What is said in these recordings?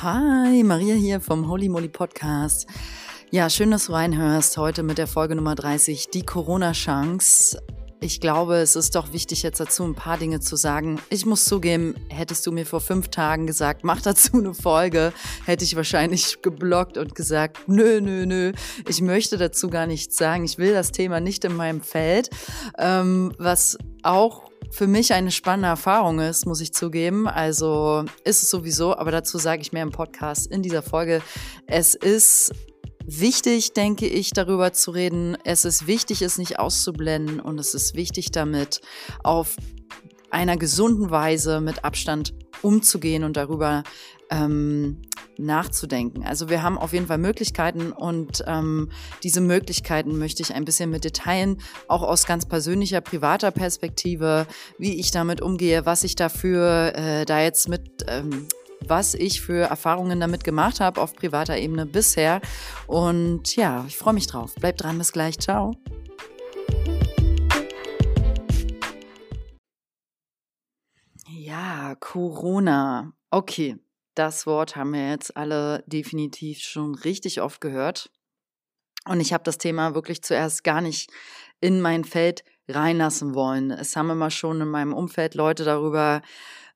Hi, Maria hier vom Holy Moly Podcast. Ja, schön, dass du reinhörst. Heute mit der Folge Nummer 30, die Corona-Chance. Ich glaube, es ist doch wichtig, jetzt dazu ein paar Dinge zu sagen. Ich muss zugeben, hättest du mir vor fünf Tagen gesagt, mach dazu eine Folge, hätte ich wahrscheinlich geblockt und gesagt, nö, nö, nö, ich möchte dazu gar nichts sagen. Ich will das Thema nicht in meinem Feld. Ähm, was auch für mich eine spannende Erfahrung ist, muss ich zugeben. Also ist es sowieso, aber dazu sage ich mehr im Podcast in dieser Folge. Es ist wichtig, denke ich, darüber zu reden. Es ist wichtig, es nicht auszublenden und es ist wichtig, damit auf einer gesunden Weise mit Abstand umzugehen und darüber ähm, nachzudenken. Also wir haben auf jeden Fall Möglichkeiten und ähm, diese Möglichkeiten möchte ich ein bisschen mit Detailen, auch aus ganz persönlicher, privater Perspektive, wie ich damit umgehe, was ich dafür äh, da jetzt mit ähm, was ich für Erfahrungen damit gemacht habe auf privater Ebene bisher. Und ja, ich freue mich drauf. Bleibt dran, bis gleich. Ciao. Ja, Corona. Okay, das Wort haben wir jetzt alle definitiv schon richtig oft gehört. Und ich habe das Thema wirklich zuerst gar nicht in mein Feld reinlassen wollen. Es haben immer schon in meinem Umfeld Leute darüber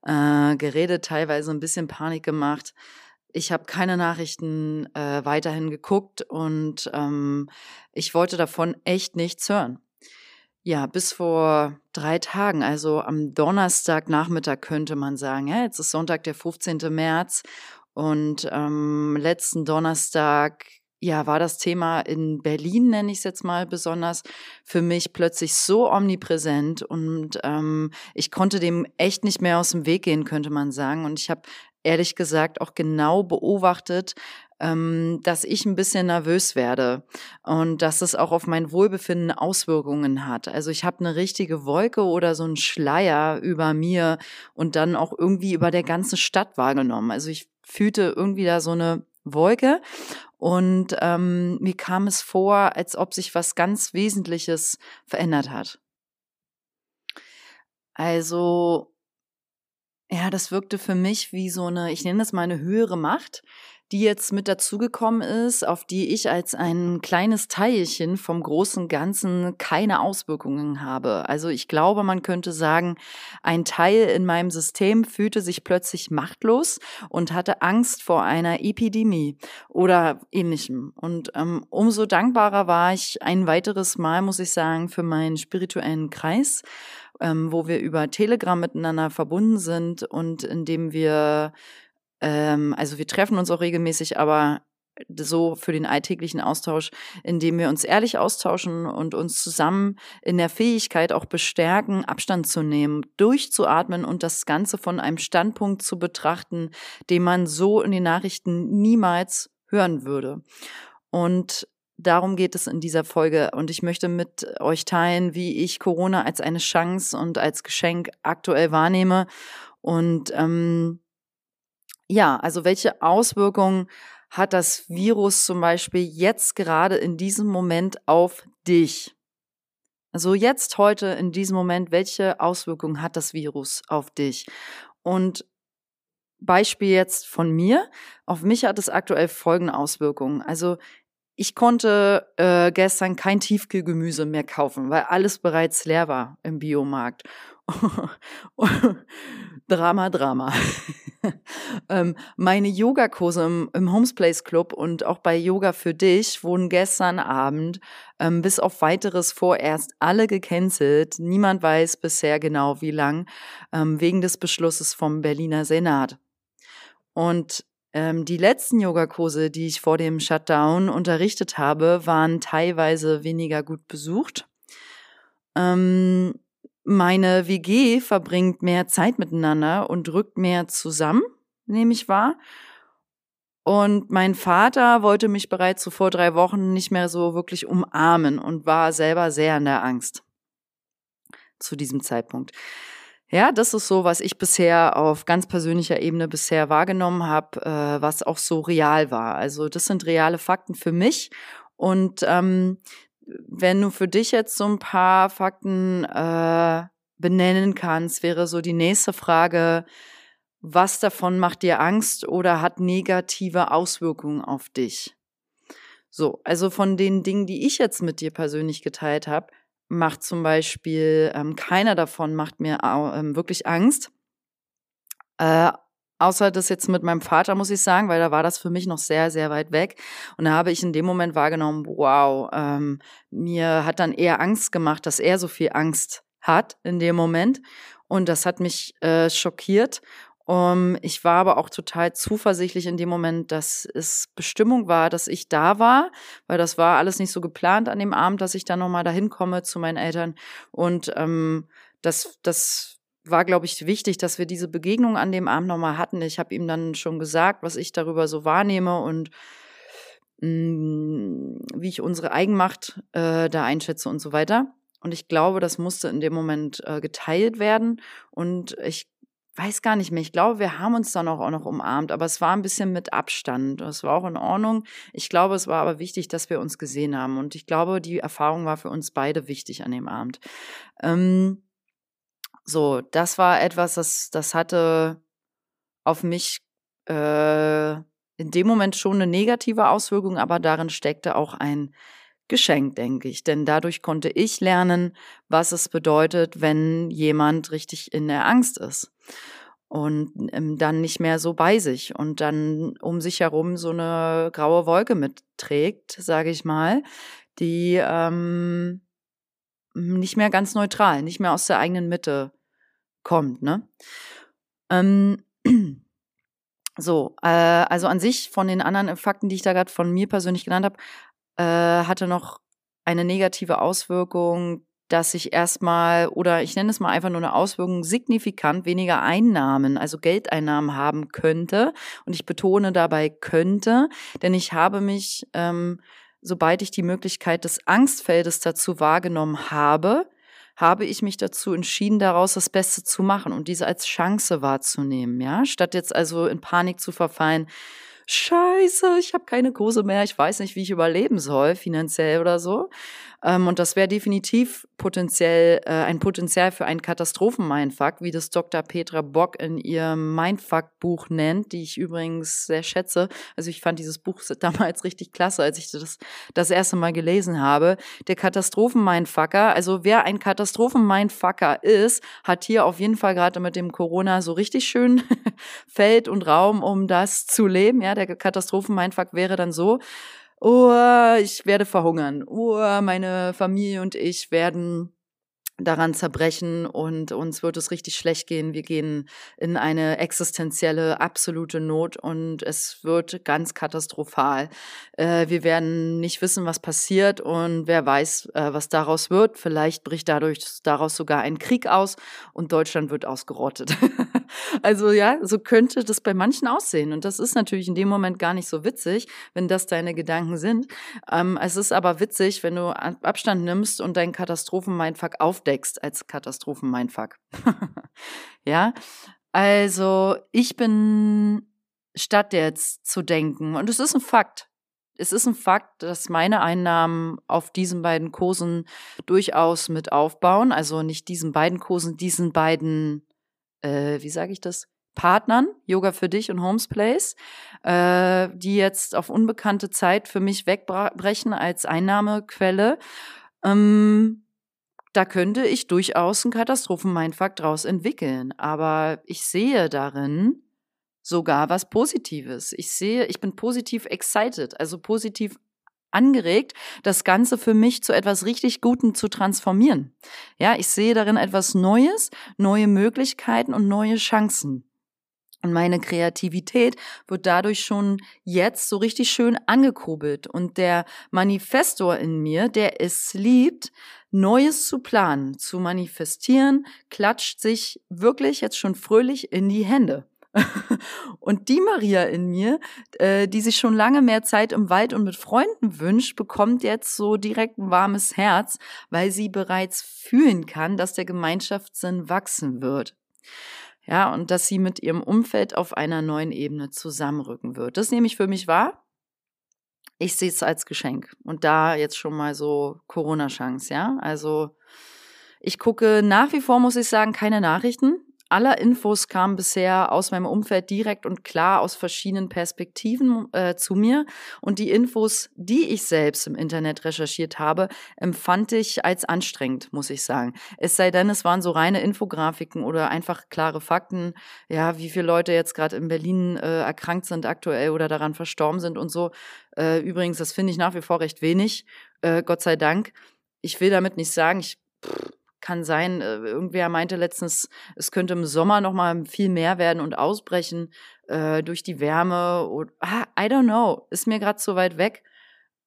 äh, geredet, teilweise ein bisschen Panik gemacht. Ich habe keine Nachrichten äh, weiterhin geguckt und ähm, ich wollte davon echt nichts hören. Ja, bis vor drei Tagen, also am Donnerstagnachmittag könnte man sagen, ja, jetzt ist Sonntag, der 15. März und ähm, letzten Donnerstag ja, war das Thema in Berlin, nenne ich es jetzt mal besonders, für mich plötzlich so omnipräsent und ähm, ich konnte dem echt nicht mehr aus dem Weg gehen, könnte man sagen. Und ich habe ehrlich gesagt auch genau beobachtet, ähm, dass ich ein bisschen nervös werde und dass es auch auf mein Wohlbefinden Auswirkungen hat. Also ich habe eine richtige Wolke oder so einen Schleier über mir und dann auch irgendwie über der ganzen Stadt wahrgenommen. Also ich fühlte irgendwie da so eine Wolke und ähm, mir kam es vor, als ob sich was ganz Wesentliches verändert hat. Also, ja, das wirkte für mich wie so eine, ich nenne das mal eine höhere Macht, die jetzt mit dazugekommen ist, auf die ich als ein kleines Teilchen vom großen Ganzen keine Auswirkungen habe. Also ich glaube, man könnte sagen, ein Teil in meinem System fühlte sich plötzlich machtlos und hatte Angst vor einer Epidemie oder ähnlichem. Und ähm, umso dankbarer war ich ein weiteres Mal, muss ich sagen, für meinen spirituellen Kreis ähm, wo wir über Telegram miteinander verbunden sind und indem wir ähm, also wir treffen uns auch regelmäßig, aber so für den alltäglichen Austausch, indem wir uns ehrlich austauschen und uns zusammen in der Fähigkeit auch bestärken, Abstand zu nehmen, durchzuatmen und das Ganze von einem Standpunkt zu betrachten, den man so in den Nachrichten niemals hören würde. Und darum geht es in dieser Folge. Und ich möchte mit euch teilen, wie ich Corona als eine Chance und als Geschenk aktuell wahrnehme und ähm, ja, also welche Auswirkungen hat das Virus zum Beispiel jetzt gerade in diesem Moment auf dich? Also jetzt, heute, in diesem Moment, welche Auswirkungen hat das Virus auf dich? Und Beispiel jetzt von mir. Auf mich hat es aktuell folgende Auswirkungen. Also ich konnte äh, gestern kein Tiefkühlgemüse mehr kaufen, weil alles bereits leer war im Biomarkt. Drama, Drama. ähm, meine Yogakurse im, im Homesplace Club und auch bei Yoga für dich wurden gestern Abend ähm, bis auf weiteres vorerst alle gecancelt. Niemand weiß bisher genau wie lang, ähm, wegen des Beschlusses vom Berliner Senat. Und ähm, die letzten Yogakurse, die ich vor dem Shutdown unterrichtet habe, waren teilweise weniger gut besucht. Ähm, meine WG verbringt mehr Zeit miteinander und rückt mehr zusammen, nehme ich wahr. Und mein Vater wollte mich bereits so vor drei Wochen nicht mehr so wirklich umarmen und war selber sehr in der Angst zu diesem Zeitpunkt. Ja, das ist so, was ich bisher auf ganz persönlicher Ebene bisher wahrgenommen habe, äh, was auch so real war. Also das sind reale Fakten für mich. Und ähm, wenn du für dich jetzt so ein paar Fakten äh, benennen kannst, wäre so die nächste Frage, was davon macht dir Angst oder hat negative Auswirkungen auf dich? So, also von den Dingen, die ich jetzt mit dir persönlich geteilt habe, macht zum Beispiel ähm, keiner davon macht mir ähm, wirklich Angst. Äh, außer das jetzt mit meinem Vater, muss ich sagen, weil da war das für mich noch sehr, sehr weit weg. Und da habe ich in dem Moment wahrgenommen, wow, ähm, mir hat dann eher Angst gemacht, dass er so viel Angst hat in dem Moment. Und das hat mich äh, schockiert. Um, ich war aber auch total zuversichtlich in dem Moment, dass es Bestimmung war, dass ich da war, weil das war alles nicht so geplant an dem Abend, dass ich dann nochmal dahin komme zu meinen Eltern. Und ähm, das, das war, glaube ich, wichtig, dass wir diese Begegnung an dem Abend nochmal hatten. Ich habe ihm dann schon gesagt, was ich darüber so wahrnehme und mh, mm, wie ich unsere Eigenmacht äh, da einschätze und so weiter. Und ich glaube, das musste in dem Moment äh, geteilt werden. Und ich weiß gar nicht mehr. Ich glaube, wir haben uns dann auch, noch umarmt, aber es war ein bisschen mit Abstand. Es war auch in Ordnung. Ich glaube, es war aber wichtig, dass wir uns gesehen haben. Und ich glaube, die Erfahrung war für uns beide wichtig an dem Abend. Ähm, so, das war etwas, das, das hatte auf mich äh, in dem Moment schon eine negative Auswirkung, aber darin steckte auch ein Geschenk, denke ich. Denn dadurch konnte ich lernen, was es bedeutet, wenn jemand richtig in der Angst ist und ähm, dann nicht mehr so bei sich und dann um sich herum so eine graue Wolke mitträgt, sage ich mal, die ähm, nicht mehr ganz neutral, nicht mehr aus der eigenen Mitte kommt. Ne? Ähm, so, äh, also an sich von den anderen Fakten, die ich da gerade von mir persönlich genannt habe, äh, hatte noch eine negative Auswirkung, dass ich erstmal, oder ich nenne es mal einfach nur eine Auswirkung, signifikant weniger Einnahmen, also Geldeinnahmen haben könnte. Und ich betone dabei könnte, denn ich habe mich, ähm, sobald ich die Möglichkeit des Angstfeldes dazu wahrgenommen habe, habe ich mich dazu entschieden, daraus das Beste zu machen und diese als Chance wahrzunehmen, ja, statt jetzt also in Panik zu verfallen, Scheiße, ich habe keine Kurse mehr, ich weiß nicht, wie ich überleben soll, finanziell oder so. Ähm, und das wäre definitiv potenziell äh, ein Potenzial für einen Katastrophen-Mindfuck, wie das Dr. Petra Bock in ihrem Mindfuck-Buch nennt, die ich übrigens sehr schätze. Also ich fand dieses Buch damals richtig klasse, als ich das das erste Mal gelesen habe. Der Katastrophen-Mindfucker, also wer ein Katastrophen-Mindfucker ist, hat hier auf jeden Fall gerade mit dem Corona so richtig schön Feld und Raum, um das zu leben. Ja, der Katastrophen-Mindfuck wäre dann so, oh, ich werde verhungern, oh, meine Familie und ich werden daran zerbrechen und uns wird es richtig schlecht gehen. Wir gehen in eine existenzielle, absolute Not und es wird ganz katastrophal. Äh, wir werden nicht wissen, was passiert und wer weiß, äh, was daraus wird. Vielleicht bricht dadurch daraus sogar ein Krieg aus und Deutschland wird ausgerottet. also ja, so könnte das bei manchen aussehen und das ist natürlich in dem Moment gar nicht so witzig, wenn das deine Gedanken sind. Ähm, es ist aber witzig, wenn du Abstand nimmst und deinen Katastrophen-Mindfuck aufdeckst aufdeckst als Katastrophen-Mindfuck. ja, also ich bin statt jetzt zu denken, und es ist ein Fakt, es ist ein Fakt, dass meine Einnahmen auf diesen beiden Kursen durchaus mit aufbauen. Also nicht diesen beiden Kursen, diesen beiden, äh, wie sage ich das? Partnern, Yoga für dich und Homes Place, äh, die jetzt auf unbekannte Zeit für mich wegbrechen als Einnahmequelle. Ähm, da könnte ich durchaus einen Katastrophenmindfuck draus entwickeln. Aber ich sehe darin sogar was Positives. Ich sehe, ich bin positiv excited, also positiv angeregt, das Ganze für mich zu etwas richtig Gutem zu transformieren. Ja, ich sehe darin etwas Neues, neue Möglichkeiten und neue Chancen. Und meine Kreativität wird dadurch schon jetzt so richtig schön angekurbelt. Und der Manifestor in mir, der es liebt, Neues zu planen, zu manifestieren, klatscht sich wirklich jetzt schon fröhlich in die Hände. und die Maria in mir, äh, die sich schon lange mehr Zeit im Wald und mit Freunden wünscht, bekommt jetzt so direkt ein warmes Herz, weil sie bereits fühlen kann, dass der Gemeinschaftssinn wachsen wird. Ja, und dass sie mit ihrem Umfeld auf einer neuen Ebene zusammenrücken wird. Das nehme ich für mich wahr. Ich sehe es als Geschenk. Und da jetzt schon mal so Corona-Chance, ja. Also ich gucke nach wie vor, muss ich sagen, keine Nachrichten. Aller Infos kamen bisher aus meinem Umfeld direkt und klar aus verschiedenen Perspektiven äh, zu mir. Und die Infos, die ich selbst im Internet recherchiert habe, empfand ich als anstrengend, muss ich sagen. Es sei denn, es waren so reine Infografiken oder einfach klare Fakten, ja, wie viele Leute jetzt gerade in Berlin äh, erkrankt sind aktuell oder daran verstorben sind und so. Äh, übrigens, das finde ich nach wie vor recht wenig, äh, Gott sei Dank. Ich will damit nicht sagen, ich pff, kann sein, äh, irgendwer meinte letztens, es könnte im Sommer noch mal viel mehr werden und ausbrechen äh, durch die Wärme. Oder, ah, I don't know, ist mir gerade so weit weg.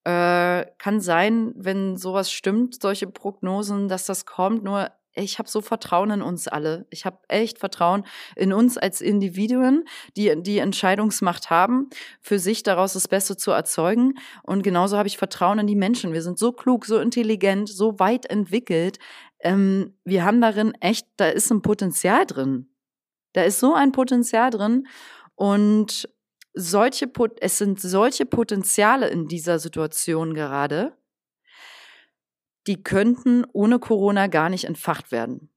Äh, kann sein, wenn sowas stimmt, solche Prognosen, dass das kommt. Nur ich habe so Vertrauen in uns alle. Ich habe echt Vertrauen in uns als Individuen, die die Entscheidungsmacht haben, für sich daraus das Beste zu erzeugen. Und genauso habe ich Vertrauen in die Menschen. Wir sind so klug, so intelligent, so weit entwickelt. Ähm, wir haben darin echt, da ist ein Potenzial drin. Da ist so ein Potenzial drin. Und solche, es sind solche Potenziale in dieser Situation gerade, die könnten ohne Corona gar nicht entfacht werden.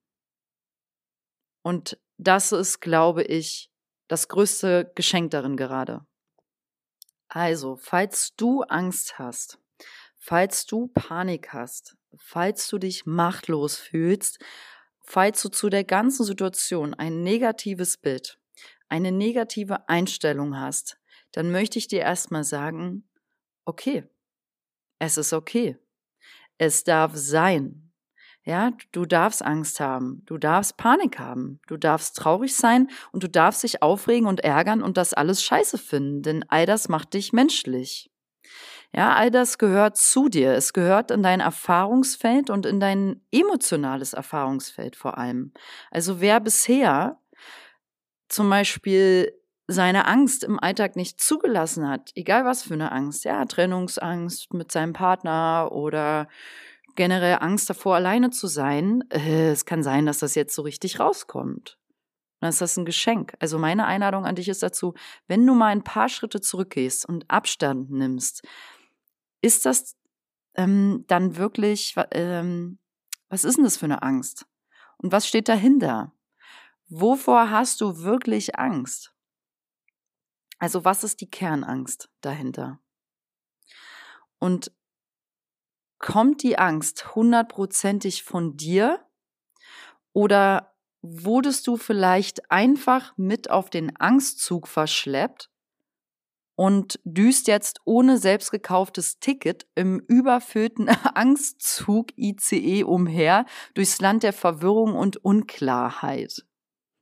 Und das ist, glaube ich, das größte Geschenk darin gerade. Also, falls du Angst hast, falls du Panik hast, falls du dich machtlos fühlst, falls du zu der ganzen Situation ein negatives Bild, eine negative Einstellung hast, dann möchte ich dir erstmal sagen, okay, es ist okay. Es darf sein. Ja, du darfst Angst haben, du darfst Panik haben, du darfst traurig sein und du darfst dich aufregen und ärgern und das alles scheiße finden, denn all das macht dich menschlich. Ja, all das gehört zu dir. Es gehört in dein Erfahrungsfeld und in dein emotionales Erfahrungsfeld vor allem. Also wer bisher zum Beispiel seine Angst im Alltag nicht zugelassen hat, egal was für eine Angst, ja, Trennungsangst mit seinem Partner oder generell Angst davor, alleine zu sein, äh, es kann sein, dass das jetzt so richtig rauskommt. Dann ist das ein Geschenk. Also meine Einladung an dich ist dazu, wenn du mal ein paar Schritte zurückgehst und Abstand nimmst, ist das ähm, dann wirklich, ähm, was ist denn das für eine Angst? Und was steht dahinter? Wovor hast du wirklich Angst? Also was ist die Kernangst dahinter? Und kommt die Angst hundertprozentig von dir oder wurdest du vielleicht einfach mit auf den Angstzug verschleppt und düst jetzt ohne selbst gekauftes Ticket im überfüllten Angstzug ICE umher durchs Land der Verwirrung und Unklarheit.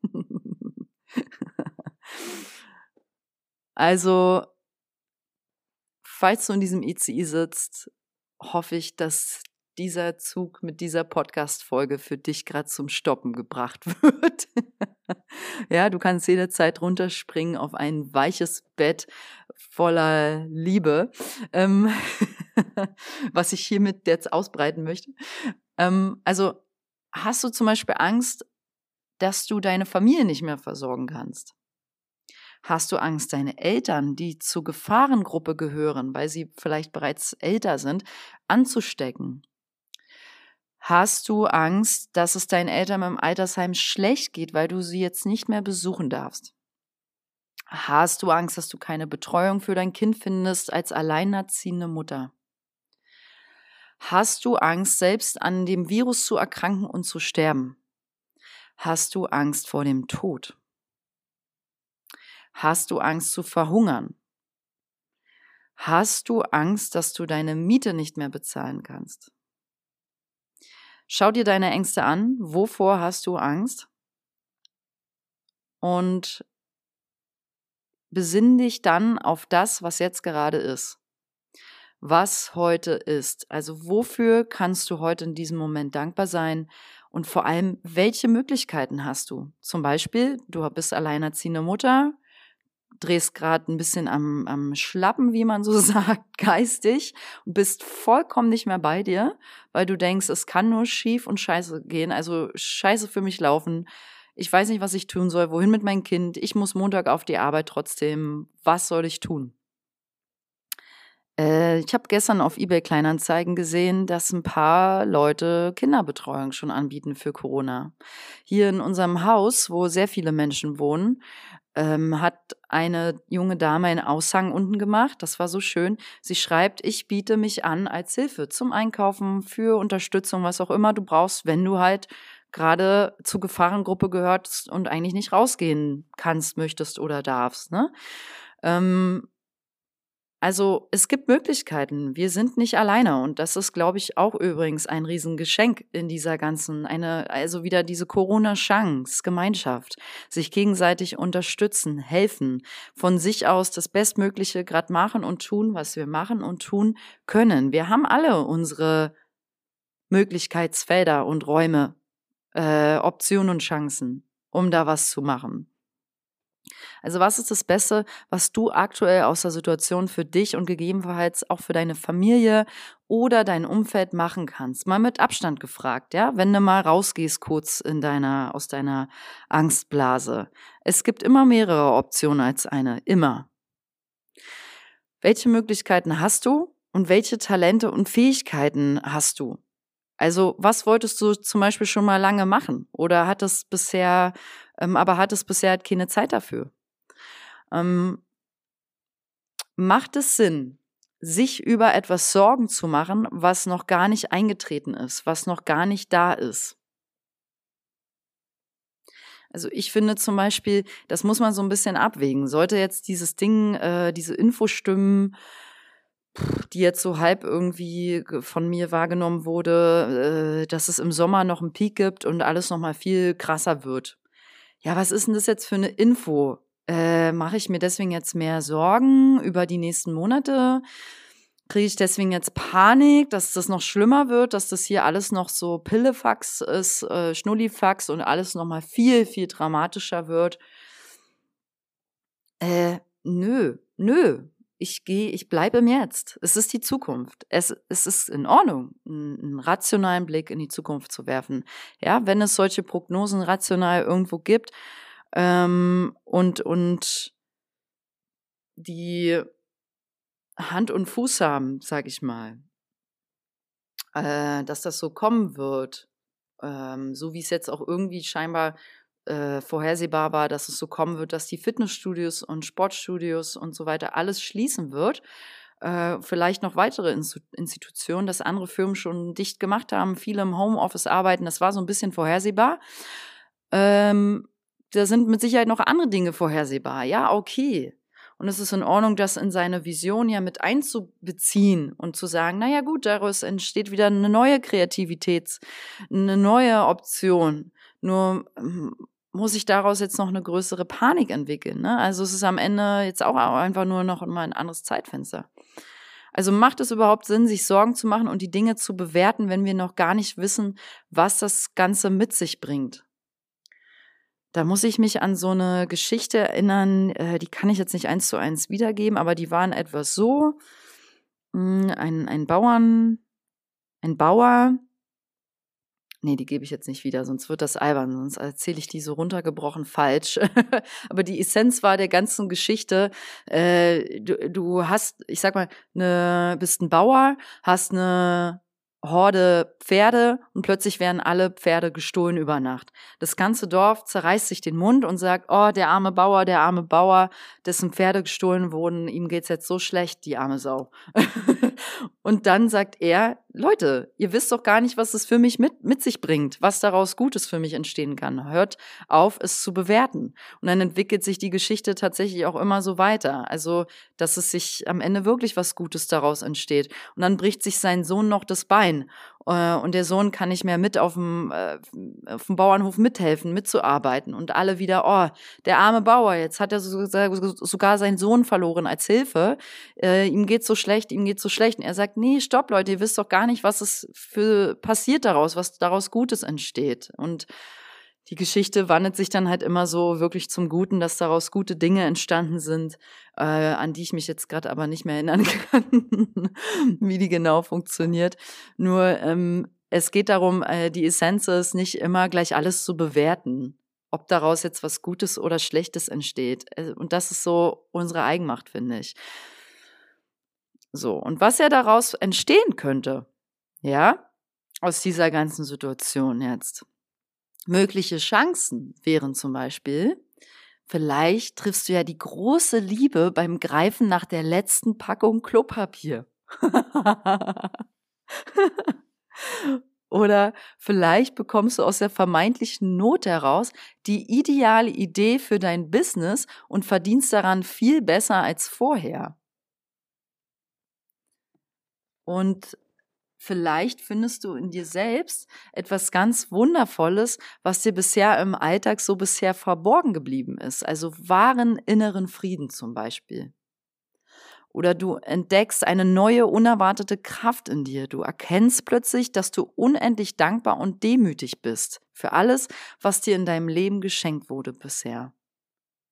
also, falls du in diesem ICE sitzt, hoffe ich, dass dieser Zug mit dieser Podcast-Folge für dich gerade zum Stoppen gebracht wird. ja, du kannst jederzeit runterspringen auf ein weiches Bett voller Liebe, ähm, was ich hiermit jetzt ausbreiten möchte. Ähm, also hast du zum Beispiel Angst, dass du deine Familie nicht mehr versorgen kannst? Hast du Angst, deine Eltern, die zur Gefahrengruppe gehören, weil sie vielleicht bereits älter sind, anzustecken? Hast du Angst, dass es deinen Eltern im Altersheim schlecht geht, weil du sie jetzt nicht mehr besuchen darfst? Hast du Angst, dass du keine Betreuung für dein Kind findest als alleinerziehende Mutter? Hast du Angst, selbst an dem Virus zu erkranken und zu sterben? Hast du Angst vor dem Tod? Hast du Angst zu verhungern? Hast du Angst, dass du deine Miete nicht mehr bezahlen kannst? Schau dir deine Ängste an. Wovor hast du Angst? Und besinn dich dann auf das, was jetzt gerade ist. Was heute ist. Also wofür kannst du heute in diesem Moment dankbar sein? Und vor allem, welche Möglichkeiten hast du? Zum Beispiel, du bist alleinerziehende Mutter, drehst gerade ein bisschen am, am Schlappen, wie man so sagt, geistig und bist vollkommen nicht mehr bei dir, weil du denkst, es kann nur schief und scheiße gehen, also scheiße für mich laufen. Ich weiß nicht, was ich tun soll, wohin mit meinem Kind, ich muss Montag auf die Arbeit trotzdem, was soll ich tun? Äh, ich habe gestern auf eBay Kleinanzeigen gesehen, dass ein paar Leute Kinderbetreuung schon anbieten für Corona. Hier in unserem Haus, wo sehr viele Menschen wohnen, ähm, hat eine junge Dame einen Aushang unten gemacht. Das war so schön. Sie schreibt, ich biete mich an als Hilfe zum Einkaufen, für Unterstützung, was auch immer du brauchst, wenn du halt gerade zur Gefahrengruppe gehörst und eigentlich nicht rausgehen kannst, möchtest oder darfst. Ne? Ähm, also es gibt Möglichkeiten. Wir sind nicht alleine und das ist, glaube ich, auch übrigens ein Riesengeschenk in dieser ganzen, eine, also wieder diese Corona-Chance, Gemeinschaft, sich gegenseitig unterstützen, helfen, von sich aus das Bestmögliche gerade machen und tun, was wir machen und tun können. Wir haben alle unsere Möglichkeitsfelder und Räume, äh, Optionen und Chancen, um da was zu machen. Also was ist das Beste, was du aktuell aus der Situation für dich und gegebenenfalls auch für deine Familie oder dein Umfeld machen kannst? Mal mit Abstand gefragt, ja, wenn du mal rausgehst kurz in deiner aus deiner Angstblase. Es gibt immer mehrere Optionen als eine, immer. Welche Möglichkeiten hast du und welche Talente und Fähigkeiten hast du? Also, was wolltest du zum Beispiel schon mal lange machen? Oder hat es bisher, ähm, aber hat es bisher halt keine Zeit dafür? Ähm, macht es Sinn, sich über etwas Sorgen zu machen, was noch gar nicht eingetreten ist, was noch gar nicht da ist? Also ich finde zum Beispiel, das muss man so ein bisschen abwägen. Sollte jetzt dieses Ding, äh, diese Infostimmen, die jetzt so halb irgendwie von mir wahrgenommen wurde, äh, dass es im Sommer noch einen Peak gibt und alles noch mal viel krasser wird. Ja, was ist denn das jetzt für eine Info? Äh, Mache ich mir deswegen jetzt mehr Sorgen über die nächsten Monate? Kriege ich deswegen jetzt Panik, dass das noch schlimmer wird, dass das hier alles noch so Pillefax ist, äh, Schnullifax und alles noch mal viel, viel dramatischer wird? Äh, nö, nö. Ich gehe, ich bleibe im Jetzt. Es ist die Zukunft. Es, es ist in Ordnung, einen, rationalen Blick in die Zukunft zu werfen. Ja, wenn es solche Prognosen rational irgendwo gibt, ähm, und, und die Hand und Fuß haben, sag ich mal, äh, dass das so kommen wird, ähm, so wie es jetzt auch irgendwie scheinbar äh, vorhersehbar war, dass es so kommen wird, dass die Fitnessstudios und Sportstudios und so weiter alles schließen wird. Äh, vielleicht noch weitere Institutionen, dass andere Firmen schon dicht gemacht haben, viele im Homeoffice arbeiten. Das war so ein bisschen vorhersehbar. Ähm, da sind mit Sicherheit noch andere Dinge vorhersehbar. Ja, okay. Und es ist in Ordnung, das in seine Vision ja mit einzubeziehen und zu sagen, naja gut, daraus entsteht wieder eine neue Kreativität, eine neue Option. Nur hm, muss ich daraus jetzt noch eine größere Panik entwickeln. Ne? Also es ist am Ende jetzt auch einfach nur noch mal ein anderes Zeitfenster. Also macht es überhaupt Sinn, sich Sorgen zu machen und die Dinge zu bewerten, wenn wir noch gar nicht wissen, was das Ganze mit sich bringt? Da muss ich mich an so eine Geschichte erinnern, äh, die kann ich jetzt nicht eins zu eins wiedergeben, aber die waren etwas so. Hm, ein, ein Bauern, ein Bauer, nee, die gebe ich jetzt nicht wieder, sonst wird das albern, sonst erzähle ich die so runtergebrochen falsch. aber die Essenz war der ganzen Geschichte, äh, du, du hast, ich sag mal, ne, bist ein Bauer, hast eine Horde Pferde und plötzlich werden alle Pferde gestohlen über Nacht. Das ganze Dorf zerreißt sich den Mund und sagt, oh, der arme Bauer, der arme Bauer, dessen Pferde gestohlen wurden, ihm geht's jetzt so schlecht, die arme Sau. und dann sagt er, Leute, ihr wisst doch gar nicht, was es für mich mit, mit sich bringt, was daraus Gutes für mich entstehen kann. Hört auf, es zu bewerten. Und dann entwickelt sich die Geschichte tatsächlich auch immer so weiter. Also, dass es sich am Ende wirklich was Gutes daraus entsteht. Und dann bricht sich sein Sohn noch das Bein. Äh, und der Sohn kann nicht mehr mit auf dem, äh, auf dem Bauernhof mithelfen, mitzuarbeiten. Und alle wieder, oh, der arme Bauer, jetzt hat er sogar seinen Sohn verloren als Hilfe. Äh, ihm geht's so schlecht, ihm geht's so schlecht. Und er sagt, nee, stopp, Leute, ihr wisst doch gar nicht, was es für passiert daraus, was daraus Gutes entsteht. Und die Geschichte wandelt sich dann halt immer so wirklich zum Guten, dass daraus gute Dinge entstanden sind, äh, an die ich mich jetzt gerade aber nicht mehr erinnern kann, wie die genau funktioniert. Nur ähm, es geht darum, äh, die Essenz ist nicht immer gleich alles zu bewerten, ob daraus jetzt was Gutes oder Schlechtes entsteht. Äh, und das ist so unsere Eigenmacht, finde ich. So, und was ja daraus entstehen könnte, ja, aus dieser ganzen Situation jetzt. Mögliche Chancen wären zum Beispiel, vielleicht triffst du ja die große Liebe beim Greifen nach der letzten Packung Klopapier. Oder vielleicht bekommst du aus der vermeintlichen Not heraus die ideale Idee für dein Business und verdienst daran viel besser als vorher. Und vielleicht findest du in dir selbst etwas ganz Wundervolles, was dir bisher im Alltag so bisher verborgen geblieben ist. Also wahren inneren Frieden zum Beispiel. Oder du entdeckst eine neue, unerwartete Kraft in dir. Du erkennst plötzlich, dass du unendlich dankbar und demütig bist für alles, was dir in deinem Leben geschenkt wurde bisher.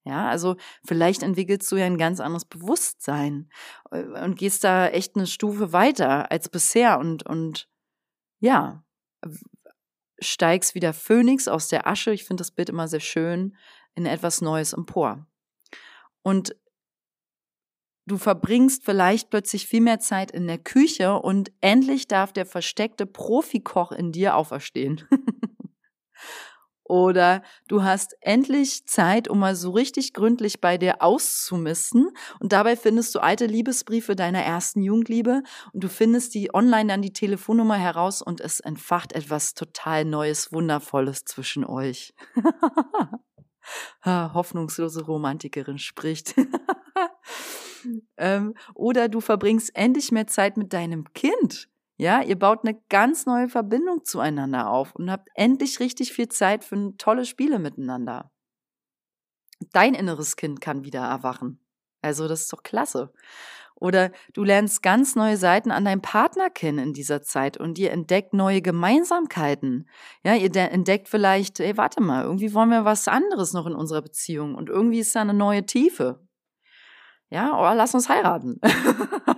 Ja, also vielleicht entwickelst du ja ein ganz anderes Bewusstsein äh, und gehst da echt eine Stufe weiter als bisher und, und ja, steigst wieder Phönix aus der Asche. Ich finde das Bild immer sehr schön in etwas Neues empor. Und Du verbringst vielleicht plötzlich viel mehr Zeit in der Küche und endlich darf der versteckte Profikoch in dir auferstehen. Oder du hast endlich Zeit, um mal so richtig gründlich bei dir auszumisten. Und dabei findest du alte Liebesbriefe deiner ersten Jugendliebe und du findest die online dann die Telefonnummer heraus und es entfacht etwas total Neues, Wundervolles zwischen euch. Hoffnungslose Romantikerin spricht. ähm, oder du verbringst endlich mehr Zeit mit deinem Kind. Ja, ihr baut eine ganz neue Verbindung zueinander auf und habt endlich richtig viel Zeit für tolle Spiele miteinander. Dein inneres Kind kann wieder erwachen. Also, das ist doch klasse. Oder du lernst ganz neue Seiten an deinem Partner kennen in dieser Zeit und ihr entdeckt neue Gemeinsamkeiten. Ja, ihr entdeckt vielleicht, ey, warte mal, irgendwie wollen wir was anderes noch in unserer Beziehung und irgendwie ist da eine neue Tiefe. Ja, oder lass uns heiraten.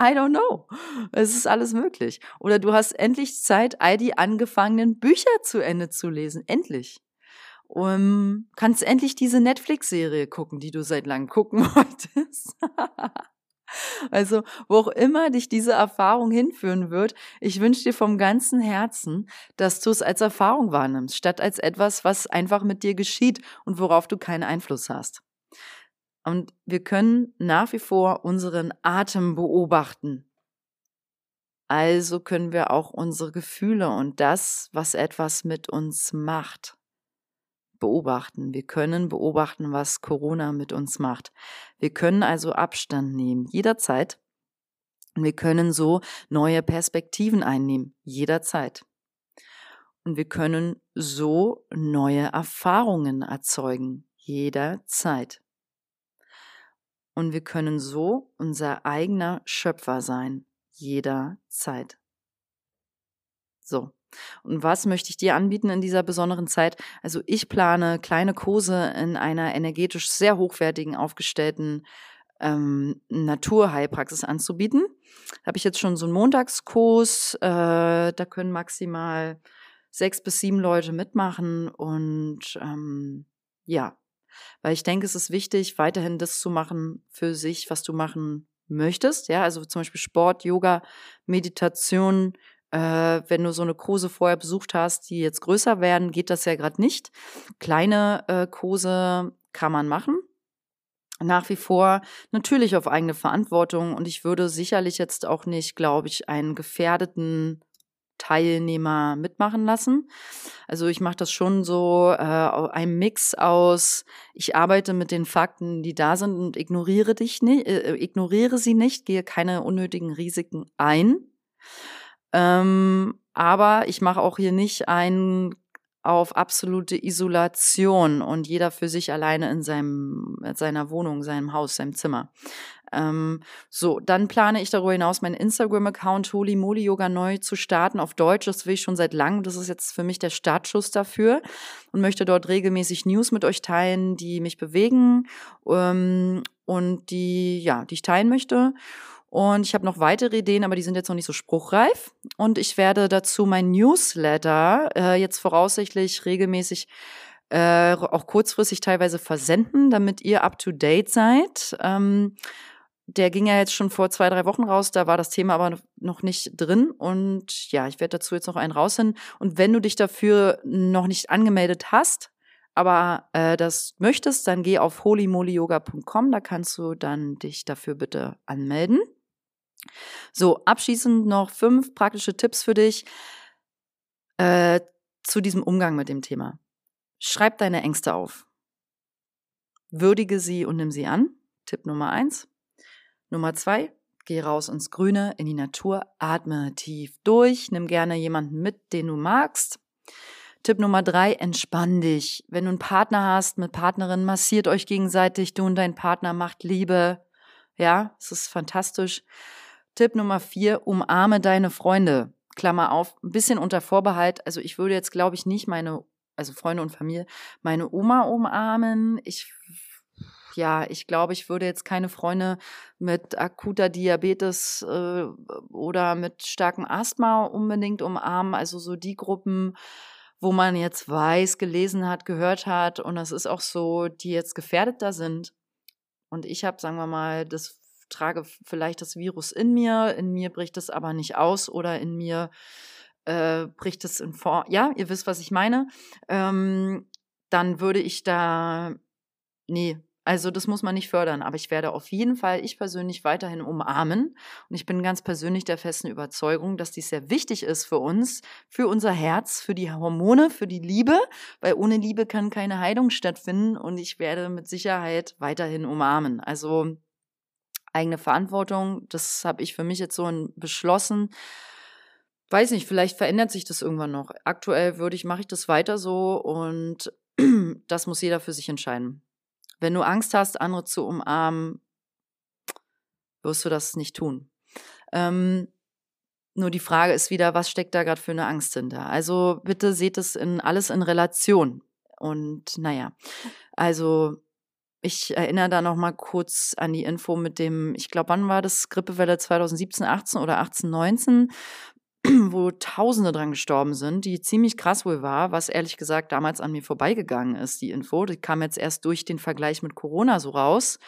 I don't know. Es ist alles möglich. Oder du hast endlich Zeit, all die angefangenen Bücher zu Ende zu lesen. Endlich. Um, kannst endlich diese Netflix-Serie gucken, die du seit langem gucken wolltest. also, wo auch immer dich diese Erfahrung hinführen wird, ich wünsche dir vom ganzen Herzen, dass du es als Erfahrung wahrnimmst, statt als etwas, was einfach mit dir geschieht und worauf du keinen Einfluss hast. Und wir können nach wie vor unseren Atem beobachten. Also können wir auch unsere Gefühle und das, was etwas mit uns macht, beobachten. Wir können beobachten, was Corona mit uns macht. Wir können also Abstand nehmen, jederzeit. Und wir können so neue Perspektiven einnehmen, jederzeit. Und wir können so neue Erfahrungen erzeugen, jederzeit. Und wir können so unser eigener Schöpfer sein, jederzeit. So. Und was möchte ich dir anbieten in dieser besonderen Zeit? Also ich plane kleine Kurse in einer energetisch sehr hochwertigen, aufgestellten ähm, Naturheilpraxis anzubieten. Habe ich jetzt schon so einen Montagskurs. Äh, da können maximal sechs bis sieben Leute mitmachen. Und ähm, ja, weil ich denke, es ist wichtig, weiterhin das zu machen für sich, was du machen möchtest. Ja, also zum Beispiel Sport, Yoga, Meditation. Äh, wenn du so eine Kurse vorher besucht hast, die jetzt größer werden, geht das ja gerade nicht. Kleine äh, Kurse kann man machen. Nach wie vor natürlich auf eigene Verantwortung und ich würde sicherlich jetzt auch nicht, glaube ich, einen gefährdeten Teilnehmer mitmachen lassen. Also ich mache das schon so äh, ein Mix aus, ich arbeite mit den Fakten, die da sind und ignoriere dich nicht, äh, ignoriere sie nicht, gehe keine unnötigen Risiken ein. Ähm, aber ich mache auch hier nicht ein auf absolute Isolation und jeder für sich alleine in seinem, seiner Wohnung, seinem Haus, seinem Zimmer. Ähm, so, dann plane ich darüber hinaus, meinen Instagram-Account Holy Moly Yoga neu zu starten auf Deutsch. Das will ich schon seit langem. Das ist jetzt für mich der Startschuss dafür und möchte dort regelmäßig News mit euch teilen, die mich bewegen ähm, und die, ja, die ich teilen möchte. Und ich habe noch weitere Ideen, aber die sind jetzt noch nicht so spruchreif. Und ich werde dazu mein Newsletter äh, jetzt voraussichtlich regelmäßig äh, auch kurzfristig teilweise versenden, damit ihr up to date seid. Ähm, der ging ja jetzt schon vor zwei, drei Wochen raus, da war das Thema aber noch nicht drin. Und ja, ich werde dazu jetzt noch einen raushin. Und wenn du dich dafür noch nicht angemeldet hast, aber äh, das möchtest, dann geh auf holymolyoga.com, da kannst du dann dich dafür bitte anmelden. So, abschließend noch fünf praktische Tipps für dich äh, zu diesem Umgang mit dem Thema. Schreib deine Ängste auf. Würdige sie und nimm sie an. Tipp Nummer eins. Nummer zwei, geh raus ins Grüne, in die Natur, atme tief durch, nimm gerne jemanden mit, den du magst. Tipp Nummer drei, entspann dich. Wenn du einen Partner hast mit Partnerin, massiert euch gegenseitig, du und dein Partner macht Liebe. Ja, es ist fantastisch. Tipp Nummer vier, umarme deine Freunde. Klammer auf, ein bisschen unter Vorbehalt. Also ich würde jetzt, glaube ich, nicht meine, also Freunde und Familie, meine Oma umarmen. Ich ja, ich glaube, ich würde jetzt keine Freunde mit akuter Diabetes äh, oder mit starkem Asthma unbedingt umarmen. Also so die Gruppen, wo man jetzt weiß, gelesen hat, gehört hat und das ist auch so, die jetzt gefährdeter sind. Und ich habe, sagen wir mal, das trage vielleicht das Virus in mir, in mir bricht es aber nicht aus oder in mir äh, bricht es in Form. Ja, ihr wisst, was ich meine. Ähm, dann würde ich da, nee, also das muss man nicht fördern, aber ich werde auf jeden Fall, ich persönlich, weiterhin umarmen. Und ich bin ganz persönlich der festen Überzeugung, dass dies sehr wichtig ist für uns, für unser Herz, für die Hormone, für die Liebe, weil ohne Liebe kann keine Heilung stattfinden. Und ich werde mit Sicherheit weiterhin umarmen. Also eigene Verantwortung, das habe ich für mich jetzt so beschlossen. Weiß nicht, vielleicht verändert sich das irgendwann noch. Aktuell würde ich, mache ich das weiter so und das muss jeder für sich entscheiden. Wenn du Angst hast, andere zu umarmen, wirst du das nicht tun. Ähm, nur die Frage ist wieder, was steckt da gerade für eine Angst hinter? Also bitte seht es in alles in Relation. Und naja, also ich erinnere da noch mal kurz an die Info mit dem, ich glaube, wann war das Grippewelle 2017, 18 oder 18, 19, wo Tausende dran gestorben sind, die ziemlich krass wohl war, was ehrlich gesagt damals an mir vorbeigegangen ist, die Info. Die kam jetzt erst durch den Vergleich mit Corona so raus.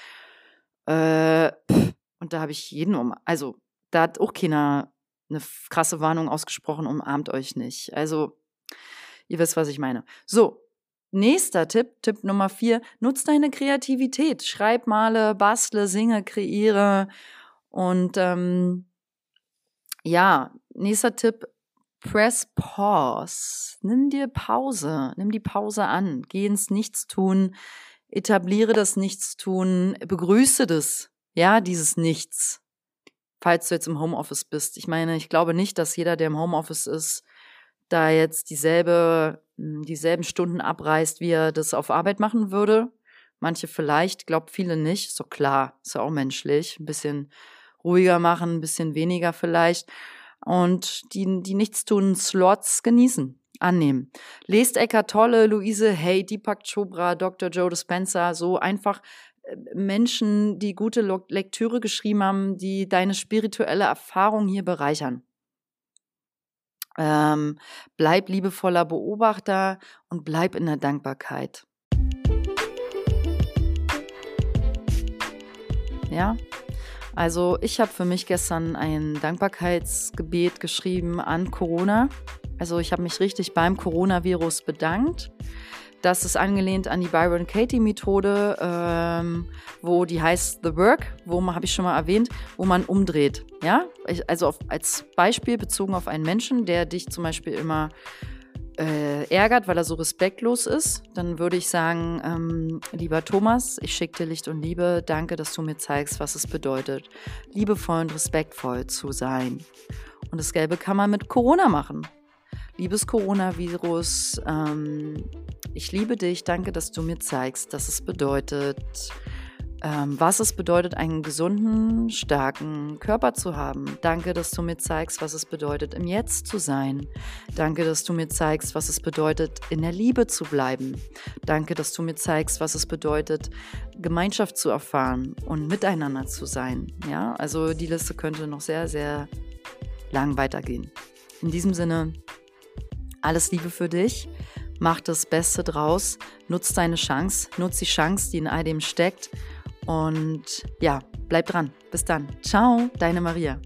Äh, und da habe ich jeden um, also da hat auch keiner eine krasse Warnung ausgesprochen, umarmt euch nicht. Also, ihr wisst, was ich meine. So, nächster Tipp, Tipp Nummer vier, nutz deine Kreativität. Schreib, male, bastle, singe, kreiere und ähm, ja, nächster Tipp, press pause. Nimm dir Pause, nimm die Pause an, geh ins Nichtstun, etabliere das Nichtstun, begrüße das, ja, dieses Nichts. Falls du jetzt im Homeoffice bist. Ich meine, ich glaube nicht, dass jeder, der im Homeoffice ist, da jetzt dieselbe, hm, dieselben Stunden abreißt, wie er das auf Arbeit machen würde. Manche vielleicht, glaubt viele nicht. So klar, ist ja auch menschlich. Ein bisschen ruhiger machen, ein bisschen weniger vielleicht und die, die Nichtstun-Slots genießen, annehmen. Lest Eckart Tolle, Luise Hay, Deepak Chopra, Dr. Joe Dispenza, so einfach äh, Menschen, die gute Lektüre geschrieben haben, die deine spirituelle Erfahrung hier bereichern. Ähm, bleib liebevoller Beobachter und bleib in der Dankbarkeit. Ja, also ich habe für mich gestern ein Dankbarkeitsgebet geschrieben an Corona. Also ich habe mich richtig beim Coronavirus bedankt. Das ist angelehnt an die Byron Katie Methode, ähm, wo die heißt The Work, wo man habe ich schon mal erwähnt, wo man umdreht. Ja, also auf, als Beispiel bezogen auf einen Menschen, der dich zum Beispiel immer äh, ärgert, weil er so respektlos ist, dann würde ich sagen, ähm, lieber Thomas, ich schicke dir Licht und Liebe. Danke, dass du mir zeigst, was es bedeutet, liebevoll und respektvoll zu sein. Und das Gelbe kann man mit Corona machen. Liebes Coronavirus, ähm, ich liebe dich. Danke, dass du mir zeigst, dass es bedeutet, ähm, was es bedeutet, einen gesunden, starken Körper zu haben. Danke, dass du mir zeigst, was es bedeutet, im Jetzt zu sein. Danke, dass du mir zeigst, was es bedeutet, in der Liebe zu bleiben. Danke, dass du mir zeigst, was es bedeutet, Gemeinschaft zu erfahren und miteinander zu sein. Ja, also die Liste könnte noch sehr, sehr lang weitergehen. In diesem Sinne, alles Liebe für dich. Mach das Beste draus. Nutz deine Chance. Nutz die Chance, die in all dem steckt und ja, Bleib dran. Bis dann. Ciao, deine Maria.